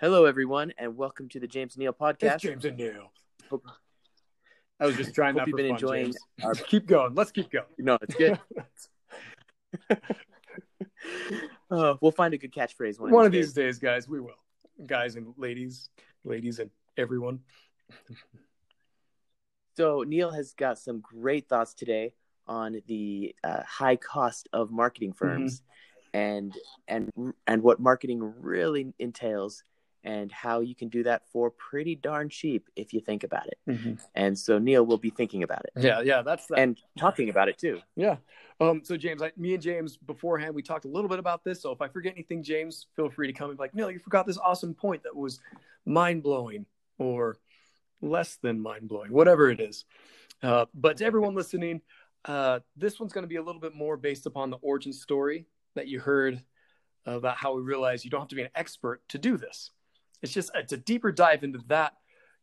Hello, everyone, and welcome to the James Neil podcast. It's James and Neil. Hope, I was just trying hope you've been fun, enjoying our. Keep going. Let's keep going. No, it's good. Uh, we'll find a good catchphrase one, One of these these days, guys, we will. Guys and ladies, ladies and everyone. So Neil has got some great thoughts today on the uh, high cost of marketing Mm-hmm. firms, and and and what marketing really entails, and how you can do that for pretty darn cheap if you think about it. And so Neil will be thinking about it Yeah, yeah, that's that. and talking about it too. yeah. Um, so James, I, me and James beforehand, we talked a little bit about this. So if I forget anything, James, feel free to come and be like, Neil, you forgot this awesome point that was mind blowing or less than mind blowing, whatever it is. Uh, but to everyone listening, uh, this one's going to be a little bit more based upon the origin story that you heard about how we realized you don't have to be an expert to do this. It's just it's a deeper dive into that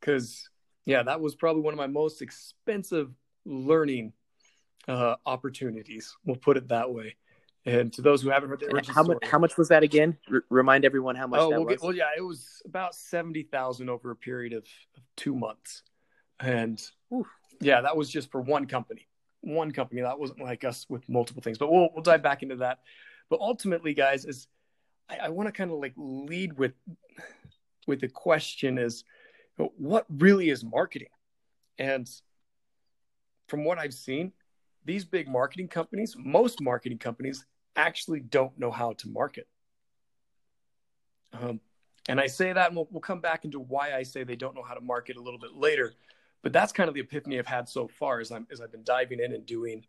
because yeah, that was probably one of my most expensive learning uh, opportunities. We'll put it that way. And to those who haven't heard the how much? How much was that again? R- remind everyone how much oh, that we'll was. get, well, yeah, it was about seventy thousand over a period of, of two months, and Oof. yeah, that was just for one company, one company. That wasn't like us with multiple things, but we'll we'll dive back into that. But ultimately, guys, is I, I want to kind of like lead with with the question is, what really is marketing? And from what I've seen, these big marketing companies, most marketing companies, actually don't know how to market. Um, and I say that, and we'll, we'll come back into why I say they don't know how to market a little bit later. But that's kind of the epiphany I've had so far as I'm as I've been diving in and doing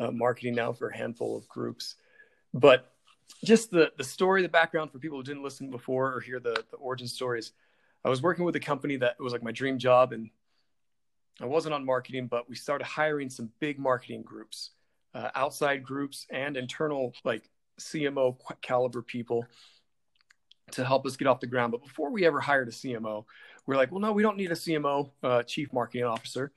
uh, marketing now for a handful of groups. But just the the story, the background for people who didn't listen before or hear the the origin stories. I was working with a company that was like my dream job, and I wasn't on marketing, but we started hiring some big marketing groups, uh, outside groups, and internal like CMO caliber people to help us get off the ground. But before we ever hired a CMO, we are like, well, no, we don't need a CMO, uh, chief marketing officer.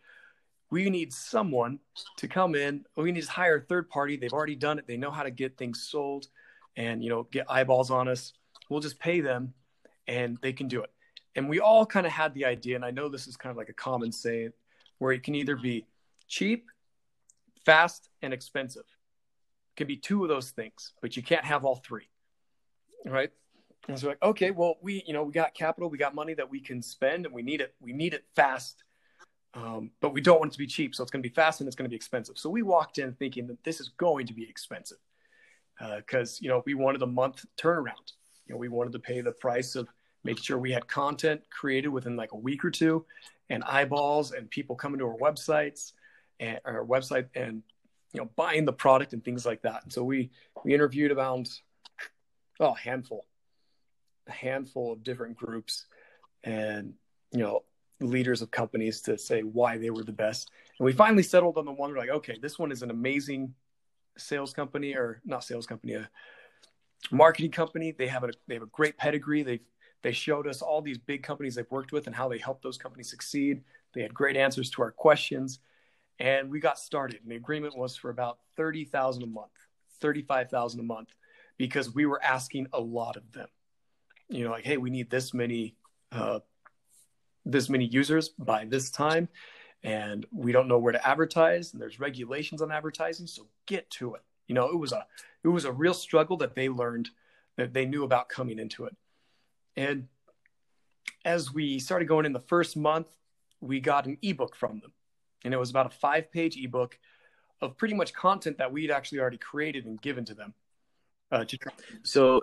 We need someone to come in. We need to hire a third party. They've already done it. They know how to get things sold, and you know, get eyeballs on us. We'll just pay them, and they can do it. And we all kind of had the idea, and I know this is kind of like a common saying, where it can either be cheap, fast, and expensive. It can be two of those things, but you can't have all three, right? And so like, okay, well, we, you know, we got capital, we got money that we can spend, and we need it. We need it fast, um, but we don't want it to be cheap. So it's going to be fast and it's going to be expensive. So we walked in thinking that this is going to be expensive because uh, you know we wanted a month turnaround. You know, we wanted to pay the price of making sure we had content created within like a week or two, and eyeballs and people coming to our websites and our website and you know buying the product and things like that. And so we we interviewed around oh a handful a handful of different groups and you know leaders of companies to say why they were the best and we finally settled on the one we're like okay this one is an amazing sales company or not sales company a marketing company. They have a they have a great pedigree. They they showed us all these big companies they've worked with and how they helped those companies succeed. They had great answers to our questions. And we got started. And the agreement was for about 30,000 a month 35,000 a month because we were asking a lot of them. You know like hey we need this many uh, this many users by this time and we don't know where to advertise and there's regulations on advertising so get to it. You know it was a it was a real struggle that they learned that they knew about coming into it. And as we started going in the first month we got an ebook from them. And it was about a five page ebook of pretty much content that we'd actually already created and given to them. Uh, to So,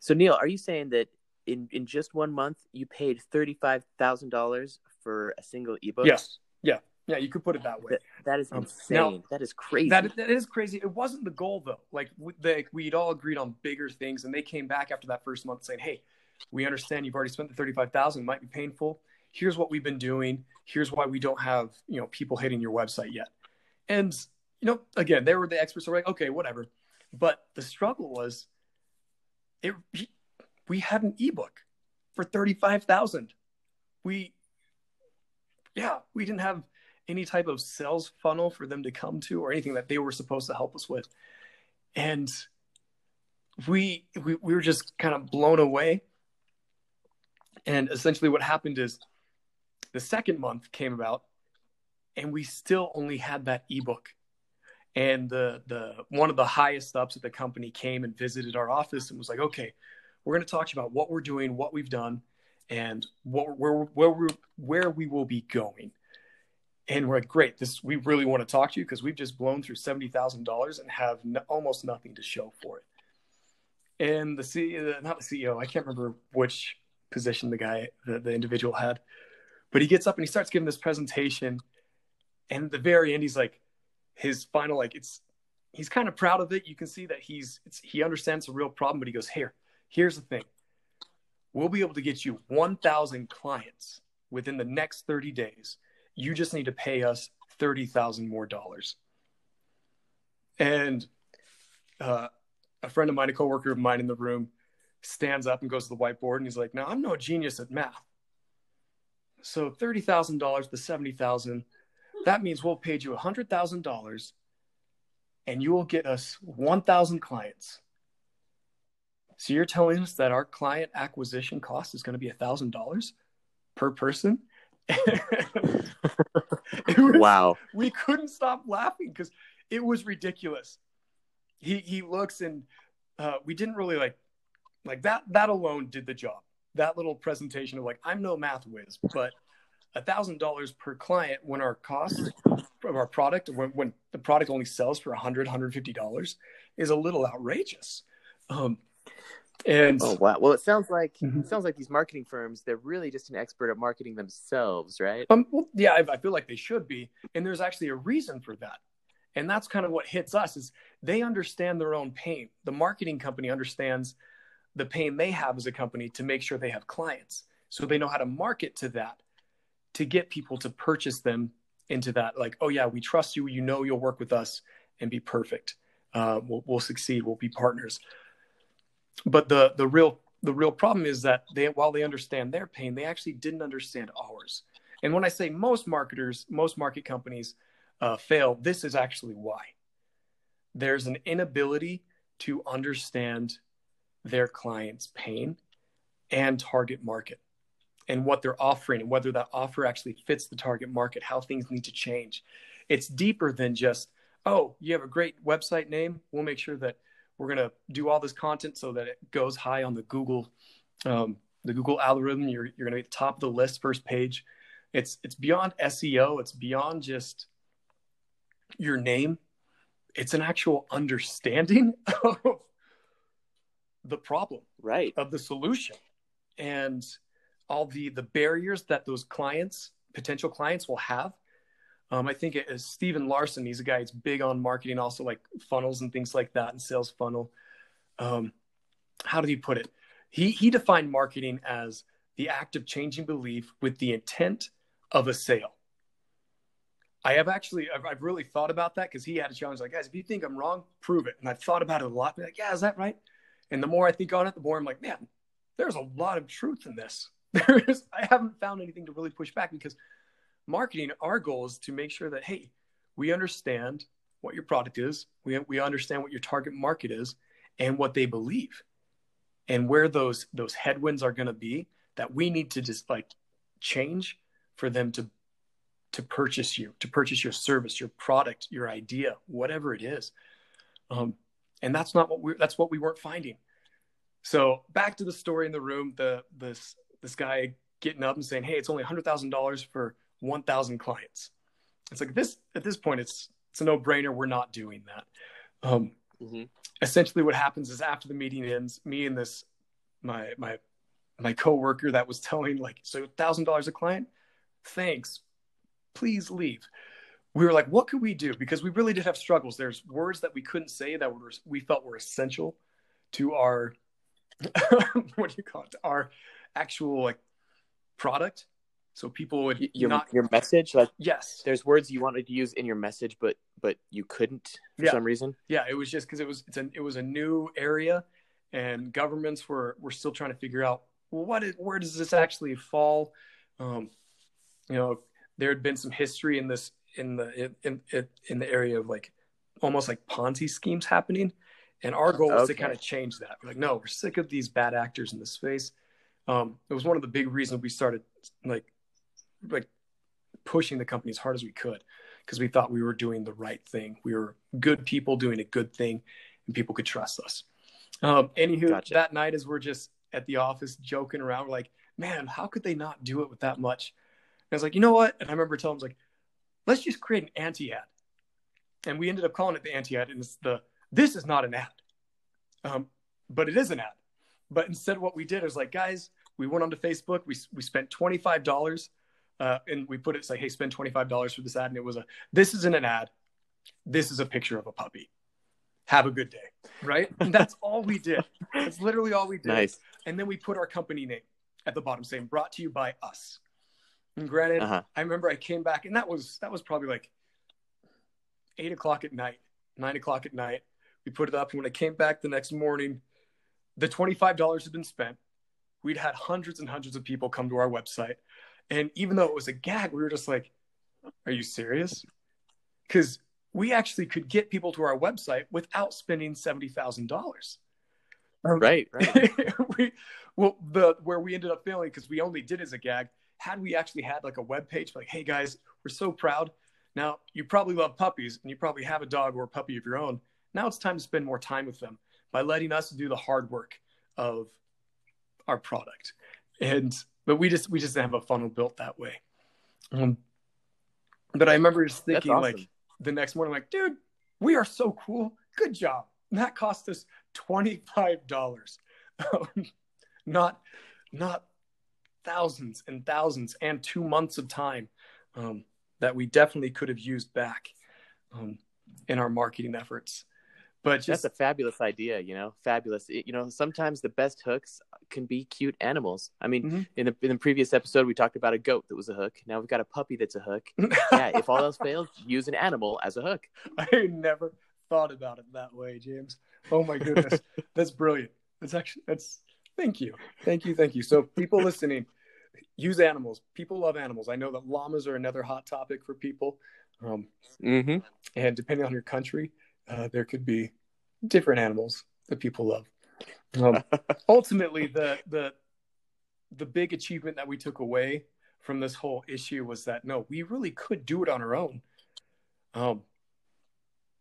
so Neil, are you saying that in in just one month you paid thirty five thousand dollars for a single ebook? yes yeah yeah you could put it that way That, that is Um, insane. now- that is crazy. That that is crazy. It wasn't the goal though. Like we, they, we'd all agreed on bigger things, and they came back after that first month saying, "Hey, we understand you've already spent the thirty-five thousand. Might be painful. Here's what we've been doing. Here's why we don't have you know people hitting your website yet." And you know, again, they were the experts. So we're like, okay, whatever. But the struggle was, it we had an ebook for thirty-five thousand. We, yeah, we didn't have any type of sales funnel for them to come to or anything that they were supposed to help us with. And we we, we were just kind of blown away And essentially, what happened is the second month came about, and we still only had that ebook. And the the one of the highest ups at the company came and visited our office and was like, "Okay, we're going to talk to you about what we're doing, what we've done, and what where where we where we will be going." And we're like, "Great, this we really want to talk to you because we've just blown through seventy thousand dollars and have no, almost nothing to show for it." And the CEO, uh, not the CEO, I can't remember which position the guy, the, the individual had, but he gets up and he starts giving this presentation. And at the very end, he's like, his final, like, it's, he's kind of proud of it. You can see that he's, he understands the real problem, but he goes, here, here's the thing. We'll be able to get you 1,000 clients within the next 30 days. You just need to pay us 30,000 more dollars. And uh, a friend of mine, a coworker of mine in the room, stands up and goes to the whiteboard and he's like, "No, I'm no genius at math. So thirty thousand dollars to seventy thousand, that means we'll pay you hundred thousand dollars, and you will get us one thousand clients. So you're telling us that our client acquisition cost is going to be thousand dollars per person?" was, wow. We couldn't stop laughing because it was ridiculous. He he looks and uh, we didn't really like like that that alone did the job. That little presentation of like I'm no math whiz, but a thousand dollars per client when our cost of our product when, when the product only sells for 100 150 dollars is a little outrageous um, and oh wow. Well it sounds like mm-hmm. it sounds like these marketing firms they're really just an expert at marketing themselves right? Um, well, yeah I, I feel like they should be. And there's actually a reason for that. And that's kind of what hits us is they understand their own pain. The marketing company understands the pain they have as a company to make sure they have clients. So they know how to market to that to get people to purchase them into that like oh yeah we trust you. You know you'll work with us and be perfect. Uh, we'll, we'll succeed. We'll be partners but the the real the real problem is that they while they understand their pain they actually didn't understand ours and when i say most marketers most market companies uh, fail this is actually why there's an inability to understand their client's pain and target market and what they're offering and whether that offer actually fits the target market, how things need to change. It's deeper than just, oh, you have a great website name. We'll make sure that we're going to do all this content so that it goes high on the Google, um, the Google algorithm. You're, you're going to be at the top of the list, first page. It's, it's beyond SEO. It's beyond just your name. It's an actual understanding of the problem, right? Of the solution, and all the the barriers that those clients, potential clients, will have. Um, I think it is Stephen Larsen. He's a guy that's big on marketing, also like funnels and things like that, and sales funnel. Um, how did he put it? He he defined marketing as the act of changing belief with the intent of a sale. I have actually, I've, I've really thought about that because he had a challenge like, guys, if you think I'm wrong, prove it. And I've thought about it a lot. Like, yeah, is that right? And the more I think on it, the more I'm like, man, there's a lot of truth in this. There is, I haven't found anything to really push back because marketing, our goal is to make sure that, hey, we understand what your product is, we, we understand what your target market is, and what they believe, and where those those headwinds are going to be that we need to just like change for them to to purchase you, to purchase your service, your product, your idea, whatever it is. Um, and that's not what we that's what we weren't finding. So back to the story in the room, the this this guy getting up and saying, "Hey, it's only hundred thousand dollars for one thousand clients." It's like this at this point, it's it's a no brainer. We're not doing that. Um, mm-hmm. Essentially, what happens is after the meeting ends, me and this my my my coworker that was telling like, "So thousand dollars a client? Thanks, please leave." We were like, "What could we do?" Because we really did have struggles. There's words that we couldn't say that were we felt were essential to our what do you call it? Our actual like product so people would your, not your message like yes. there's words you wanted to use in your message but but you couldn't for yeah. some reason? Yeah it was just because it was it's an it was a new area and governments were were still trying to figure out well what is, where does this actually fall? Um you know there had been some history in this in the in in, in the area of like almost like ponzi schemes happening and our goal was okay. to kind of change that. We're like no we're sick of these bad actors in this space. Um, it was one of the big reasons we started like like pushing the company as hard as we could because we thought we were doing the right thing. We were good people doing a good thing, and people could trust us. Um, anywho, gotcha. that night as we're just at the office joking around, we're like, man, how could they not do it with that much? And I was like, you know what? And I remember telling him, like, let's just create an anti ad. And we ended up calling it the anti ad. And it's the, this is not an ad, um, but it is an ad. But instead, what we did is like, guys, we went onto Facebook, we, we spent $25 uh, and we put it, like, hey, spend $25 for this ad. And it was a, this isn't an ad. This is a picture of a puppy have a good day. Right. And that's all we did. That's literally all we did. Nice. And then we put our company name at the bottom saying brought to you by us. And granted, uh-huh. I remember I came back and that was that was probably like eight o'clock at night, nine o'clock at night. We put it up, and when I came back the next morning, the twenty-five dollars had been spent. We'd had hundreds and hundreds of people come to our website, and even though it was a gag, we were just like, "Are you serious?" Because we actually could get people to our website without spending seventy thousand dollars. Right, right. we, well, the where we ended up failing because we only did as a gag. Had we actually had like a web page, like, hey guys, we're so proud. Now you probably love puppies and you probably have a dog or a puppy of your own. Now it's time to spend more time with them by letting us do the hard work of our product. And but we just we just didn't have a funnel built that way. Um, but I remember just thinking awesome. like the next morning, like, dude, we are so cool. Good job. And that cost us $25. Um, not, not thousands and thousands and two months of time um, that we definitely could have used back um, in our marketing efforts. But just, that's a fabulous idea, you know, fabulous. It, you know, sometimes the best hooks can be cute animals. I mean, mm-hmm. in the in the previous episode, we talked about a goat that was a hook. Now we've got a puppy that's a hook. yeah, if all else fails, use an animal as a hook. I never thought about it that way, James. Oh my goodness, that's brilliant. That's actually that's. Thank you, thank you, thank you. So people listening, use animals. People love animals. I know that llamas are another hot topic for people. Um, mm-hmm. And depending on your country, uh, there could be different animals that people love. Um, ultimately, the the the big achievement that we took away from this whole issue was that no, we really could do it on our own. Um,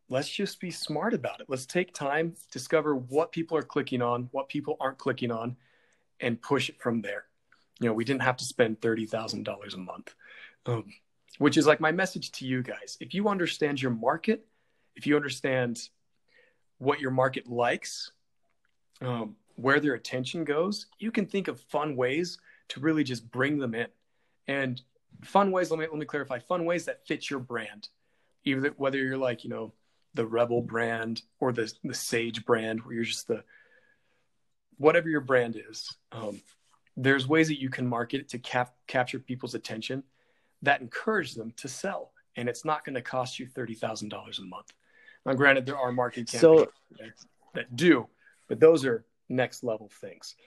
let's just be smart about it. Let's take time, discover what people are clicking on, what people aren't clicking on, and push it from there. You know, we didn't have to spend thirty thousand dollars a month, um, which is like my message to you guys. If you understand your market, if you understand what your market likes, um, where their attention goes, you can think of fun ways to really just bring them in. And fun ways, let me let me clarify, fun ways that fit your brand. Either whether you're like, you know, the Rebel brand or the the Sage brand, where you're just the whatever your brand is. Um, there's ways that you can market it to cap- capture people's attention that encourage them to sell, and it's not going to cost you thirty thousand dollars a month. Now, granted, there are marketing campaigns so, that do, but those are next level things.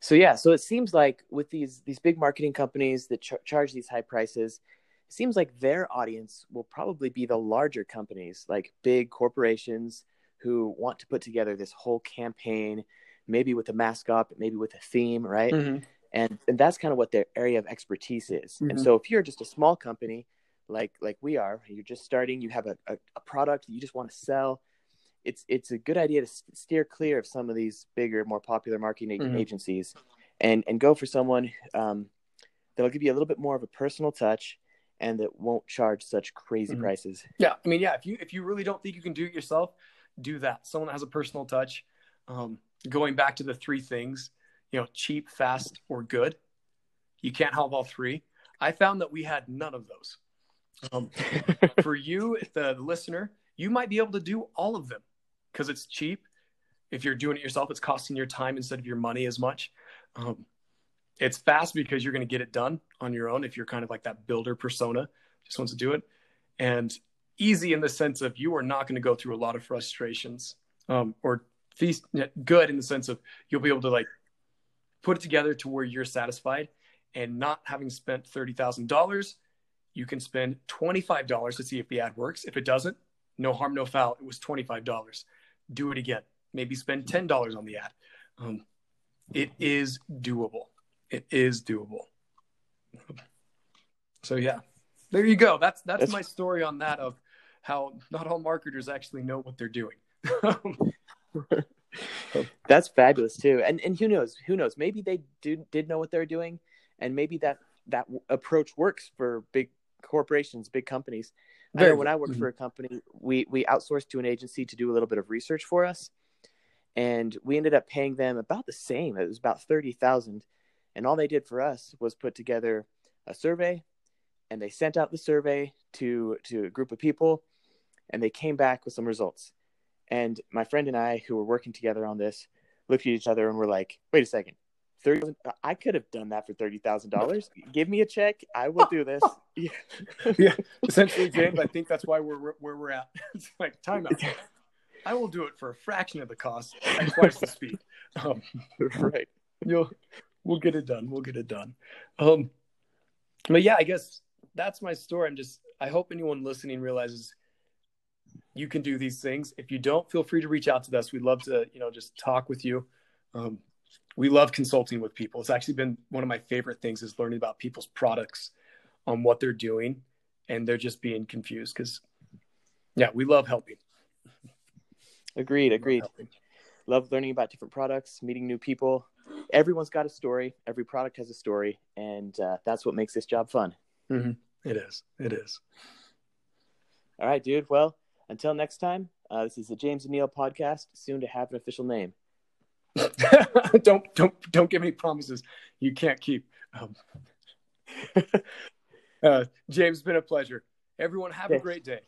So yeah, so it seems like with these these big marketing companies that ch- charge these high prices, it seems like their audience will probably be the larger companies, like big corporations who want to put together this whole campaign, maybe with a mascot, maybe with a theme, right? Mm-hmm. And and that's kind of what their area of expertise is. Mm-hmm. And so if you're just a small company like like we are. You're just starting. You have a, a, a product that you just want to sell. It's it's a good idea to steer clear of some of these bigger more popular marketing mm-hmm. agencies and and go for someone um, that'll give you a little bit more of a personal touch and that won't charge such crazy mm-hmm. prices. Yeah. I mean yeah if you if you really don't think you can do it yourself do that. Someone that has a personal touch um, going back to the three things you know cheap fast or good you can't have all three. I found that we had none of those um, for you, the, listener, you might be able to do all of them because it's cheap. If you're doing it yourself, it's costing your time instead of your money as much. Um, it's fast because you're going to get it done on your own if you're kind of like that builder persona, just wants to do it. And easy in the sense of you are not going to go through a lot of frustrations um, or feast, good in the sense of you'll be able to like put it together to where you're satisfied and not having spent $30,000 you can spend $25 to see if the ad works. If it doesn't, no harm, no foul. It was $25. Do it again. Maybe spend $10 on the ad. Um, it is doable. It is doable. So yeah, there you go. That's that's, that's my story on that of how not all marketers actually know what they're doing. that's fabulous too. And and who knows? Who knows? Maybe they did did know what they're doing, and maybe that that approach works for big corporations, big companies. Very I know when I worked mm-hmm. for a company, we we outsourced to an agency to do a little bit of research for us, and we ended up paying them about the same. It was about thirty thousand, and all they did for us was put together a survey, and they sent out the survey to to a group of people, and they came back with some results. And my friend and I, who were working together on this, looked at each other and were like, "Wait a second, thirty? I could have done that for thirty thousand dollars. Give me a check. I will do this." yeah. yeah, essentially, James. I think that's why we're where we're at. It's like timeout. I will do it for a fraction of the cost at twice the speed. Um, right. You'll we'll get it done. We'll get it done. Um, but yeah, I guess that's my story. I'm just I hope anyone listening realizes you can do these things. If you don't, feel free to reach out to us. We'd love to, you know, just talk with you. Um, we love consulting with people. It's actually been one of my favorite things is learning about people's products on what they're doing and they're just being confused because yeah, we love helping. Agreed, agreed. Love, love learning about different products, meeting new people. Everyone's got a story. Every product has a story, and uh, that's what makes this job fun. Mm-hmm. It is. It is. All right, dude. Well, until next time, uh, this is the James and Neil podcast, soon to have an official name. don't don't don't give any promises you can't keep. Um, uh, James, been a pleasure. Everyone, have a great day.